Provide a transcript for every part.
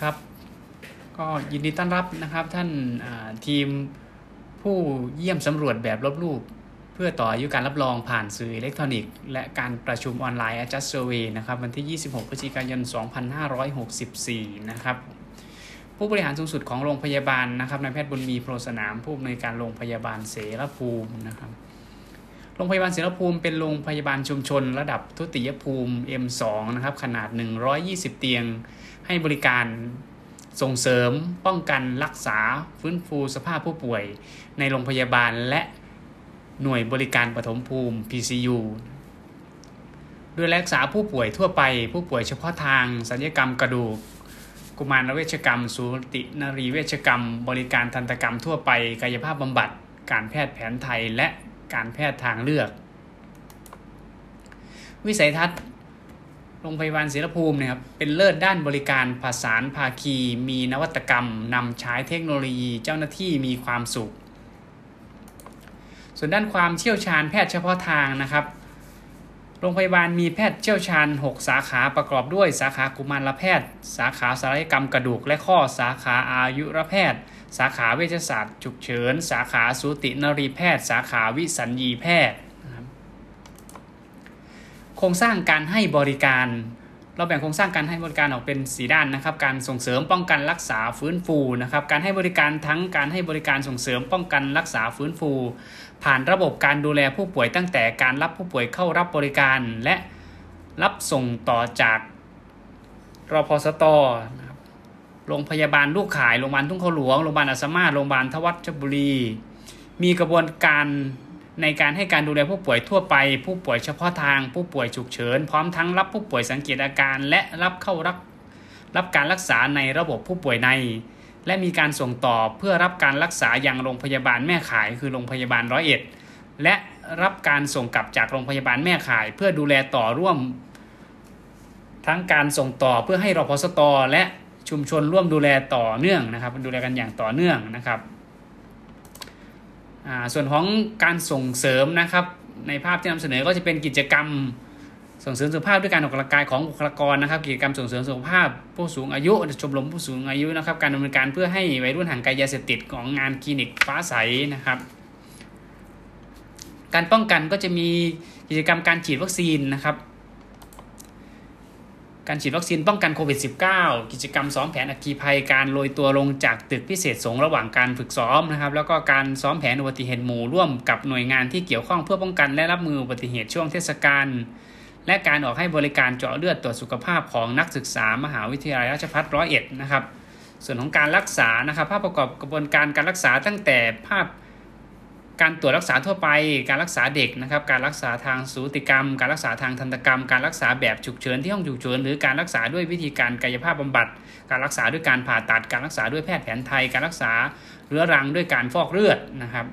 ครับ ก็ยินดีต้อนรับนะครับท่านทีมผู้เยี่ยมสำรวจแบบลบรูป เพื่อต่ออายุการรับรองผ่านสื่ออิเล็กทรอนิกส์ และการประชุมออนไลน์ Adjust Survey นะครับวันที่ 26 พฤศจิกายน 2564 นะครับผู้บริหารสูงสุดของโรงพยาบาลนะครับนายแพทย์บุญมีโพรสนามผู้อำนวยการโรงพยาบาลเสรภูมินะครับ โรงพยาบาลเสรภูมิเป็นโรงพยาบาลชุมชน ระดับทุติยภูมิ M2 นะครับขนาด 120 เตียง ให้บริการส่งเสริม ป้องกันรักษาฟื้นฟูสภาพผู้ป่วย ในโรงพยาบาลและหน่วยบริการปฐมภูมิ PCU โดยรักษาผู้ป่วยทั่วไป ผู้ป่วยเฉพาะทาง สัญญกรรมกระดูก กุมารเวชกรรม สูตินรีเวชกรรม บริการทันตกรรมทั่วไป กายภาพบำบัด การแพทย์แผนไทย และ การแพทย์ทางเลือก วิสัยทัศน์โรงพยาบาลศิลภูมิเนี่ยครับเป็นเลิศด้านบริการผสานภาคี มีนวัตกรรมนำใช้เทคโนโลยีเจ้าหน้าที่มีความสุข ส่วนด้านความเชี่ยวชาญแพทย์เฉพาะทางนะครับ รงพยาบาลมีแพทย์เชี่ยวชาญ 6 สาขาประกอบด้วย สาขากุมารแพทย์ สาขาศัลยกรรมกระดูกและข้อ สาขาอายุรแพทย์ สาขาเวชศาสตร์ฉุกเฉิน สาขาสูตินรีแพทย์ สาขาวิสัญญีแพทย์ โครงสร้างการให้บริการ เราแบ่งโครงสร้างการให้บริการออกเป็นสีด้านนะครับ การส่งเสริมป้องกันรักษาฟื้นฟูนะครับ การให้บริการทั้งการให้บริการส่งเสริมป้องกันรักษาฟื้นฟู ผ่านระบบการดูแลผู้ป่วยตั้งแต่การรับผู้ป่วยเข้ารับบริการ และรับส่งต่อจากรพสตโรงพยาบาลลูกขาย โรงพยาบาลทุ่งเขาหลวง โรงพยาบาลอัสมาโรงพยาบาลทวัชบุรี มีกระบวนการ ในการให้การดูแลผู้ป่วยทั่วไป ผู้ป่วยเฉพาะทาง ผู้ป่วยฉุกเฉิน พร้อมทั้งรับผู้ป่วยสังเกตอาการ และรับเข้ารับรับการรักษาในระบบผู้ป่วยใน และมีการส่งต่อเพื่อรับการรักษาอยังโรงพยาบาลแม่ขายคือโรงพยาบาลร้อยเอ็ดและรับการส่งกลับจากโรงพยาบาลแม่ขาย เพื่อดูแลต่อร่วม ทั้งการส่งต่อเพื่อให้รพสตและชุมชนร่วมดูแลต่อเนื่องนะครับดูแลกันอย่างต่อเนื่องนะครับ ส่วนของการส่งเสริมนะครับ ในภาพที่นำเสนอก็จะเป็นกิจกรรมส่งเสริมสุขภาพด้วยการออกกำลังกายของบุคลากรนะครับ กิจกรรมส่งเสริมสุขภาพผู้สูงอายุชมรมผู้สูงอายุนะครับ การดำเนินการเพื่อให้วัยรุ่นห่างไกลยาเสพติดของงานคลินิกฟ้าใสนะครับ การป้องกันก็จะมีกิจกรรมการฉีดวัคซีนนะครับ การฉีดวัคซีนป้องกันโควิด -19 กิจกรรมซ้อมแผนอัคคีภัยการโรยตัวลงจากตึกพิเศษสงระหว่างการฝึกซ้อมนะครับแล้วก็การซ้อมแผนอุบัติเหตุหมู่ร่วมกับหน่วยงานที่เกี่ยวข้องเพื่อป้องกันและรับมืออุบัติเหตุช่วงเทศกาลและการออกให้บริการเจาะเลือดตรวจสุขภาพของนักศึกษามหาวิทยาลัยราชภัฏร้อยเอ็ดนะครับส่วนของการรักษานะครับภาพประกอบกระบวนการการรักษาตั้งแต่ภาพ การตรวจรักษาทั่วไป การรักษาเด็กนะครับ การรักษาทางสูติกรรม การรักษาทางทันตกรรม การรักษาแบบฉุกเฉินที่ห้องฉุกเฉินหรือการรักษาด้วยวิธีการกายภาพบำบัด การรักษาด้วยการผ่าตัด การรักษาด้วยแพทย์แผนไทย การรักษาเรื้อรังด้วยการฟอกเลือดนะครับ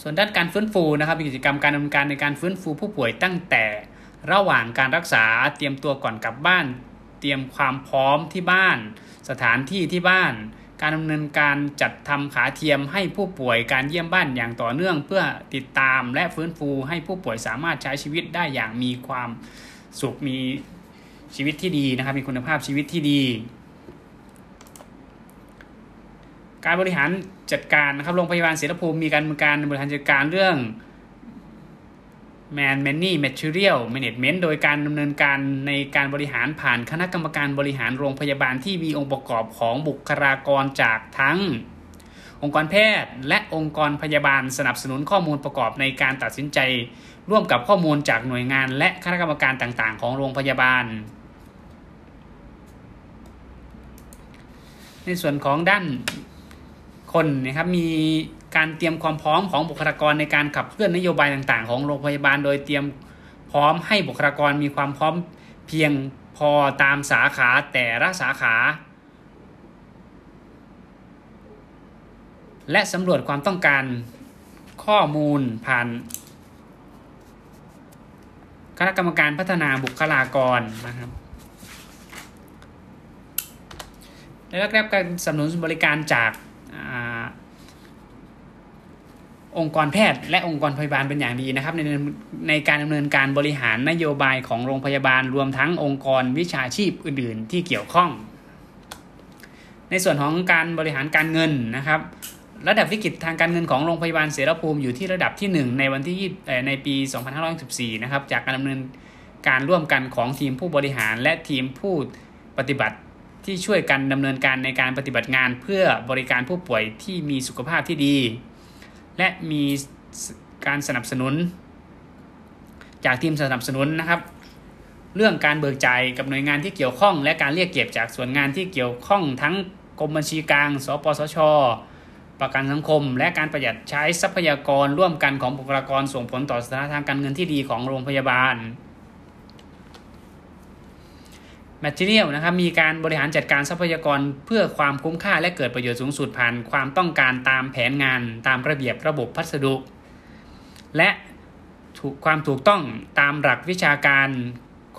ส่วนด้านการฟื้นฟูนะครับกิจกรรมการดำเนินการในการฟื้นฟูผู้ป่วยตั้งแต่ระหว่างการรักษาเตรียมตัวก่อนกลับบ้าน เตรียมความพร้อมที่บ้าน สถานที่ที่บ้าน การดำเนินการจัดทำขาเทียมให้ผู้ป่วยการเยี่ยมบ้านอย่างต่อเนื่อง เพื่อติดตามและฟื้นฟูให้ผู้ป่วยสามารถใช้ชีวิตได้อย่างมีความสุขมีชีวิตที่ดีนะครับ มีคุณภาพชีวิตที่ดี การบริหารจัดการนะครับโรงพยาบาลเสรภูมิมีการการบริหารจัดการเรื่อง Man Many Material Management โดยการดำเนินการในการบริหารผ่านคณะกรรมการบริหารโรงพยาบาลที่มีองค์ประกอบของบุคลากรจากทั้ง องค์กรแพทย์ และองค์กรพยาบาลสนับสนุนข้อมูลประกอบในการตัดสินใจ ร่วมกับข้อมูลจากหน่วยงาน และคณะกรรมการต่างๆ ของโรงพยาบาล ในส่วนของด้านคนนะครับมี การเตรียมความพร้อมของบุคลากรในการขับเคลื่อนนโยบายต่าง ๆ ของโรงพยาบาล โดยเตรียมพร้อมให้บุคลากรมีความพร้อมเพียงพอตามสาขาแต่ละสาขา และสำรวจความต้องการข้อมูลผ่านคณะกรรมการพัฒนาบุคลากรนะครับและรับการสนับสนุนบริการจาก องค์กรแพทย์และองค์กรพยาบาลเป็นอย่างดีนะครับในในการดำเนินการบริหารนโยบายของโรงพยาบาลรวมทั้งองค์กรวิชาชีพอื่น ๆ ที่เกี่ยวข้อง ในส่วนของการบริหารการเงินนะครับ ระดับวิกฤตทางการเงินของโรงพยาบาลเสรภูมิอยู่ที่ระดับที่ 1 ในวันที่ในปี 2514นะครับจากการดำเนินการร่วมกันของทีมผู้บริหารและทีมผู้ปฏิบัติที่ช่วยกันดำเนินการในการปฏิบัติงาน เพื่อบริการผู้ป่วยที่มีสุขภาพที่ดี และมีการสนับสนุน จากทีมสนับสนุนนะครับ เรื่องการเบิกจ่ายกับหน่วยงานที่เกี่ยวข้อง และการเรียกเก็บจากส่วนงานที่เกี่ยวข้องทั้งกรมบัญชีกลาง สปสช ประกันสังคม และการประหยัดใช้ทรัพยากรร่วมกันของบุคลากรส่งผลต่อสถานะทางการเงินที่ดีของโรงพยาบาล Material นะครับมีการบริหารจัดการทรัพยากรเพื่อความคุ้มค่าและเกิดประโยชน์สูงสุดผ่านความต้องการตามแผนงานตามระเบียบระบบพัสดุ และถูกความถูกต้องตามหลักวิชาการ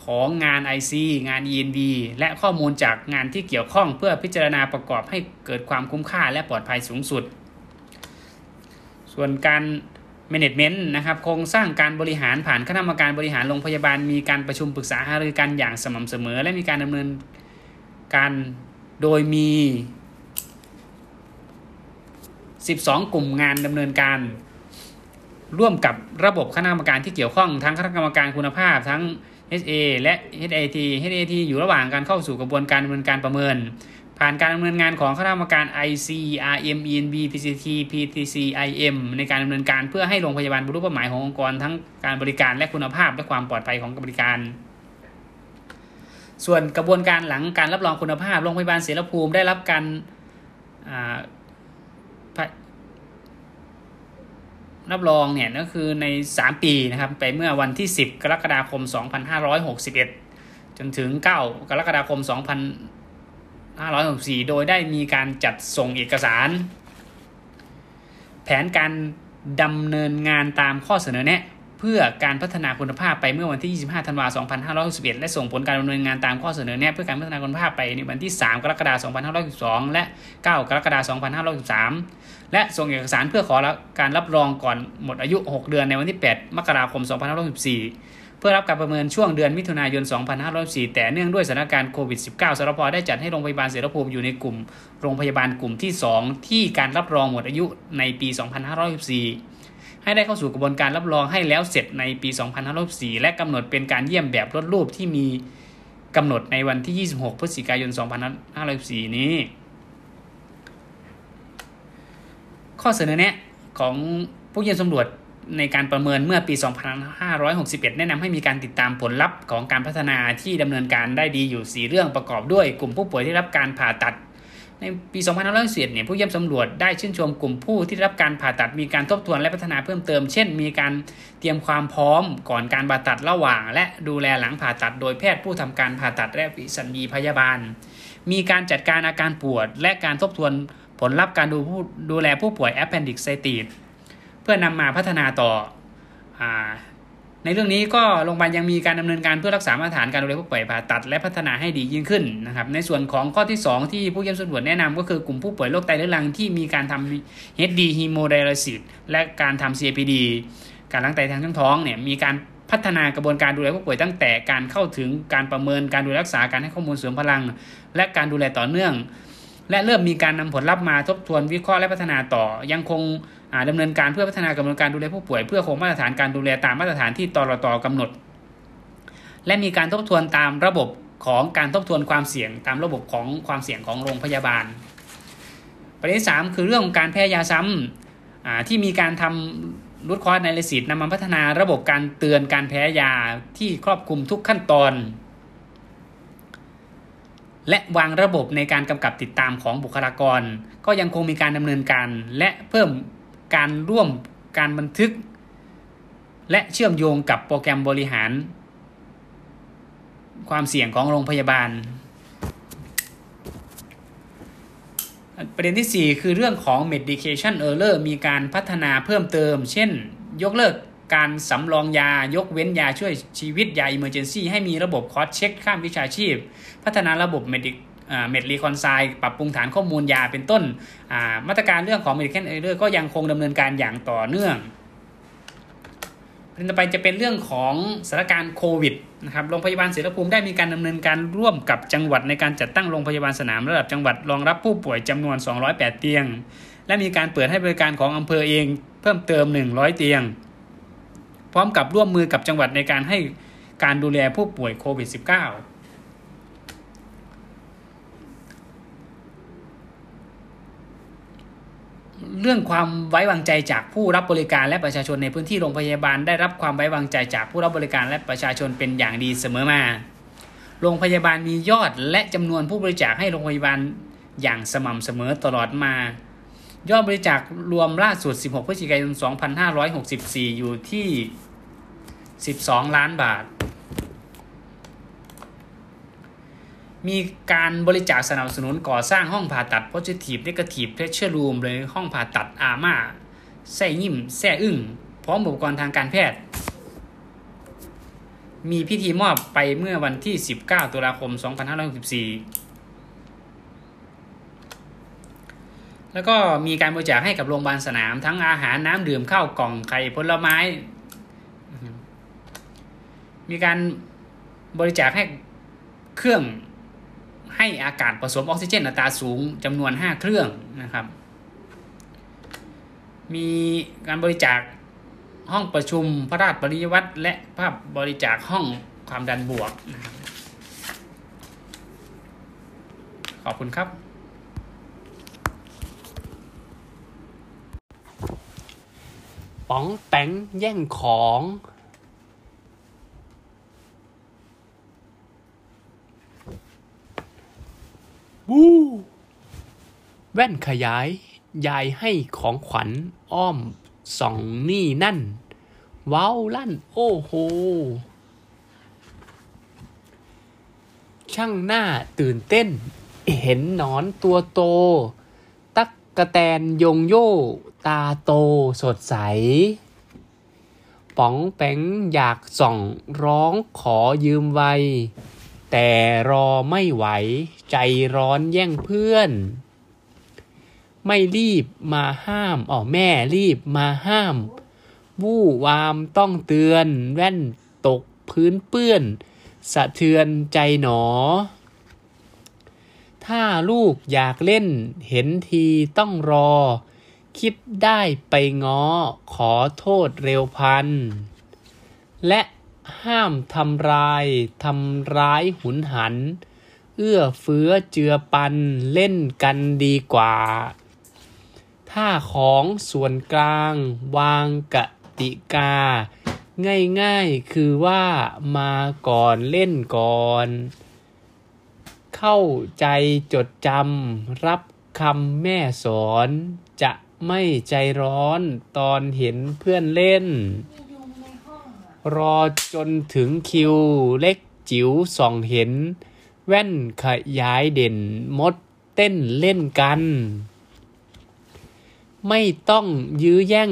ของงาน IC งาน ENB และข้อมูลจากงานที่เกี่ยวข้องเพื่อพิจารณาประกอบให้เกิดความคุ้มค่าและปลอดภัยสูงสุด ส่วนการ Management นะครับโครงสร้างการบริหารผ่านคณะกรรมการบริหารโรงพยาบาล มีการประชุมปรึกษาหารือกันอย่างสม่ำเสมอ และมีการดำเนินการโดยมี 12 กลุ่มงานดำเนินการร่วมกับระบบคณะกรรมการที่เกี่ยวข้องทั้งคณะกรรมการคุณภาพทั้ง HA และ HAT HAT อยู่ระหว่างการเข้าสู่กระบวนการดำเนินการประเมิน ผ่านการดำเนินงานของคณะกรรมการ IC RM ENB PCT PTC IM ในการดำเนินการเพื่อให้โรงพยาบาลบรรลุเป้าหมายขององค์กรทั้งการบริการและคุณภาพและความปลอดภัยของบริการ ส่วนกระบวนการหลังการรับรองคุณภาพ โรงพยาบาลเสรภูมิได้รับการรับรองเนี่ยก็คือใน 3 ปีนะครับไปเมื่อวันที่ 10 กรกฎาคม 2561 จนถึง 9 กรกฎาคม 2564 โดยได้มีการจัดส่งเอกสาร แผนการดำเนินงานตามข้อเสนอแนะเพื่อการพัฒนาคุณภาพไปเมื่อวันที่ 25 ธันวาคม 2561 และส่งผลการดำเนินงานตามข้อเสนอแนะเพื่อการพัฒนาคุณภาพไปในวันที่ 3 กรกฎาคม 2512และ 9 กรกฎาคม 2513และส่งเอกสารเพื่อขอการรับรองก่อนหมดอายุ 6 เดือนในวันที่ 8 มกราคม 2514 พื่อรับการประเมินช่วงเดือนมิถุนายน 2514แต่เนื่องด้วยสถานการณ์โควิด -19 สรพได้จัดให้โรงพยาบาลเสรภูมิอยู่ในกลุ่ม โรงพยาบาลกลุ่มที่ 2 ที่การรับรองหมดอายุในปี 2514ให้ได้เข้าสู่กระบวนการรับรองให้แล้วเสร็จในปี 2514และกำหนดเป็นการเยี่ยมแบบรถรูปที่มีกำหนดในวันที่ 26 พฤศจิกายน 2514นี้ ข้อเสนอแนะของผู้เยี่ยมสำรวจ ในการประเมินเมื่อปี 2561 แนะนำให้มีการติดตามผลลัพธ์ของการพัฒนาที่ดำเนินการได้ดีอยู่ 4 เรื่องประกอบด้วย กลุ่มผู้ป่วยที่รับการผ่าตัด ในปี 2561เนี่ยผู้เยี่ยมสำรวจได้ชื่นชมกลุ่มผู้ที่รับการผ่าตัดมีการทบทวนและพัฒนาเพิ่มเติม เช่น มีการเตรียมความพร้อมก่อนการผ่าตัดระหว่าง และดูแลหลังผ่าตัด โดยแพทย์ผู้ทำการผ่าตัดและวิสัญญีพยาบาล มีการจัดการอาการปวด และการทบทวนผลลัพธ์การดูผู้ดูแลผู้ป่วย appendicitis เพื่ พื่อนำมาพัฒนาต่ออในเรื่องนี้ก็โรงพยาบาลยังมีการดำเนินการเพื่อรักษามาตรฐานการดูแลผู้ป่วยผ่าตัดและพัฒนาให้ดียิ่งขึ้นนะครับในส่วนของข้อที่ 2 ที่ผู้เยี่ยมสำรวจแนะนำก็คือกลุ่มผู้ป่วยโรคไตเรื้อรังที่มีการทำ HD hemodialysis และการทำ CAPD การล้างไตทางช่องท้องเนี่ยมีการพัฒนากระบวนการดูแลผู้ป่วยตั้งแต่การเข้าถึงการประเมินการดูแลรักษาการให้ข้อมูลเสริมพลัง และการดูแลต่อเนื่อง และเริ่มมีการนำผลลัพธ์มาทบทวนวิเคราะห์และพัฒนาต่อยังคง ดำเนินการเพื่อพัฒนากระบวนการดูแลผู้ป่วย เพื่อคงมาตรฐานการดูแลตามมาตรฐานที่ตรตกำหนด และมีการทบทวนตามระบบของการทบทวนความเสี่ยงตามระบบของความเสี่ยงของโรงพยาบาล ประเด็นที่3คือเรื่องของการแพ้ยาซ้ำที่มีการทำรูทคอร์สในเลสิตนำมาพัฒนาระบบการเตือนการแพ้ยาที่ครอบคลุมทุกขั้นตอน และวางระบบในการกำกับติดตามของบุคลากร ก็ยังคงมีการดำเนินการ และเพิ่ม การร่วมการบันทึก และเชื่อมโยงกับโปรแกรมบริหาร ความเสี่ยงของโรงพยาบาล ประเด็นที่ 4 คือเรื่องของ medication error มีการพัฒนาเพิ่มเติม เช่น ยกเลิกการสำรองยายกเว้นยาช่วยชีวิตยา emergency ให้มีระบบ cross check ข้ามวิชาชีพ พัฒนาระบบ medic เมดรีคอนไซปรับปรุงฐานข้อมูลยาเป็นต้น มาตรการเรื่องของ medical error ก็ยังคงดำเนินการอย่างต่อเนื่องประเด็นต่อไปจะเป็นเรื่องของสถานการณ์โควิดนะครับโรงพยาบาลเสลภูมิได้มีการดำเนินการร่วมกับจังหวัดในการจัดตั้งโรงพยาบาลสนามระดับจังหวัดรองรับผู้ป่วยจำนวน 208 เตียง และมีการเปิดให้บริการของอำเภอเองเพิ่มเติม 100 เตียง พร้อมกับร่วมมือกับจังหวัดในการให้การดูแลผู้ป่วยโควิด -19 เรื่องความไว้วางใจจากผู้รับบริการและประชาชนในพื้นที่โรงพยาบาล ได้รับความไว้วางใจจากผู้รับบริการและประชาชนเป็นอย่างดีเสมอมา โรงพยาบาลมียอดและจำนวนผู้บริจาคให้โรงพยาบาลอย่างสม่ำเสมอตลอดมา ยอดบริจาครวมล่าสุด 16 พฤศจิกายน 2564 อยู่ที่ 12 ล้านบาท มีการบริจาคสนับสนุนก่อสร้างห้องผ่าตัด positive negative pressure room เลยห้องผ่าตัดอาม่าแส่ยิ้มแส่อึ้งพร้อมอุปกรณ์ทางการแพทย์ มีพิธีมอบไปเมื่อวันที่ 19 ตุลาคม 2564 แล้วก็มีการบริจาคให้กับโรงพยาบาลสนามทั้งอาหารน้ำดื่มข้าวกล่องไข่ผลไม้ มีการบริจาคให้เครื่อง ให้อากาศผสมออกซิเจนอัตราสูงจำนวน 5 เครื่องนะครับ มีการบริจาคห้องประชุมพระราชบริวัตรและภาพบริจาคห้องความดันบวกนะครับขอบคุณครับ ป๋องแปงแย่งของวู้ แว่นขยาย ยายให้ของขวัญอ้อมส่องนี่นั่นว้าวลั่น โอ้โห ช่างหน้าตื่นเต้น เห็นหนอนตัวโต ตักกระแตนยงโย่ ตาโตสดใส ป๋องแป๋งอยากส่องร้องขอยืมไวแต่รอไม่ไหว ใจร้อนแย่งเพื่อน ไม่รีบมาห้ามอ๋อแม่รีบมาห้าม วู่วามต้องเตือน แว่นตกพื้นเปื้อน สะเทือนใจหนอ ถ้าลูกอยากเล่นเห็นทีต้องรอ คิดได้ไปง้อ ขอโทษเร็วพัน และห้ามทำลายทำร้ายหุนหัน เอื้อเฟื้อเจือปันเล่นกันดีกว่า ถ้าของส่วนกลางวางกติกา ง่ายๆคือว่ามาก่อนเล่นก่อน เข้าใจจดจำรับคำแม่สอนจะไม่ใจร้อนตอนเห็นเพื่อนเล่น รอจนถึงคิวเล็กจิ๋วส่องเห็น แว่นขยายเด่นมดเต้นเล่นกัน ไม่ต้องยื้อแย่ง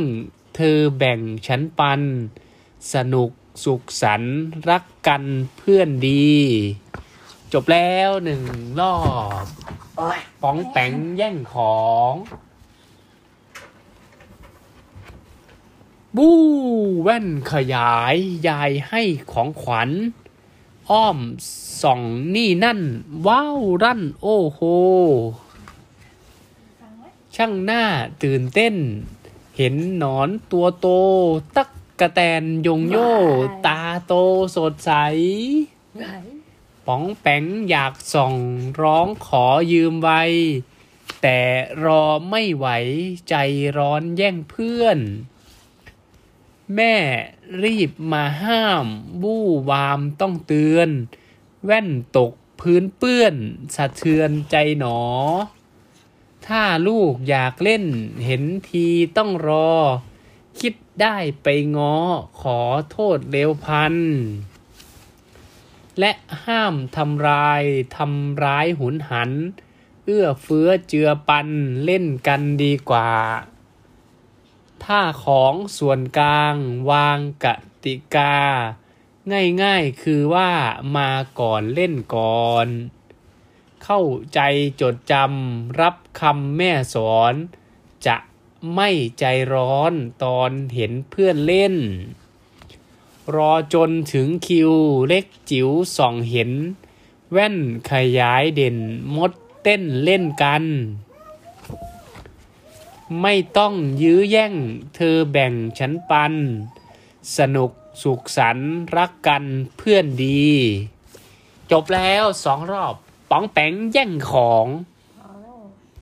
เธอแบ่งฉันปัน สนุกสุขสันรักกันเพื่อนดี จบแล้วหนึ่งรอบป้องแปงแย่งของบู้แว่นขยายยายให้ของขวัญ อ้อมส่องนี่นั่น ว้าว รั่น โอ้โห ช่างหน้าตื่นเต้น เห็นหนอนตัวโต ตักกระแตนยงโยตาโตสดใส ป๋องแปงอยากส่องร้องขอยืมไว แต่รอไม่ไหวใจร้อนแย่งเพื่อน แม่รีบมาห้าม บู้วามต้องเตือน แว่นตกพื้นเปื้อน สะเทือนใจหนอ ถ้าลูกอยากเล่นเห็นทีต้องรอ คิดได้ไปง้อขอโทษเร็วพัน และห้ามทำลายทำร้ายหุนหัน เอื้อเฟื้อเจือปันเล่นกันดีกว่า ถ้าของส่วนกลางวางกติกา ง่ายๆคือว่ามาก่อนเล่นก่อน เข้าใจจดจำรับคำแม่สอน จะไม่ใจร้อนตอนเห็นเพื่อนเล่น รอจนถึงคิวเล็กจิ๋วส่องเห็น แว่นขยายเด่นมดเต้นเล่นกัน ไม่ต้องยื้อแย่งเธอแบ่งฉันปัน สนุกสุขสันรักกันเพื่อนดี จบแล้วสองรอบ ป๋องแปงแย่งของ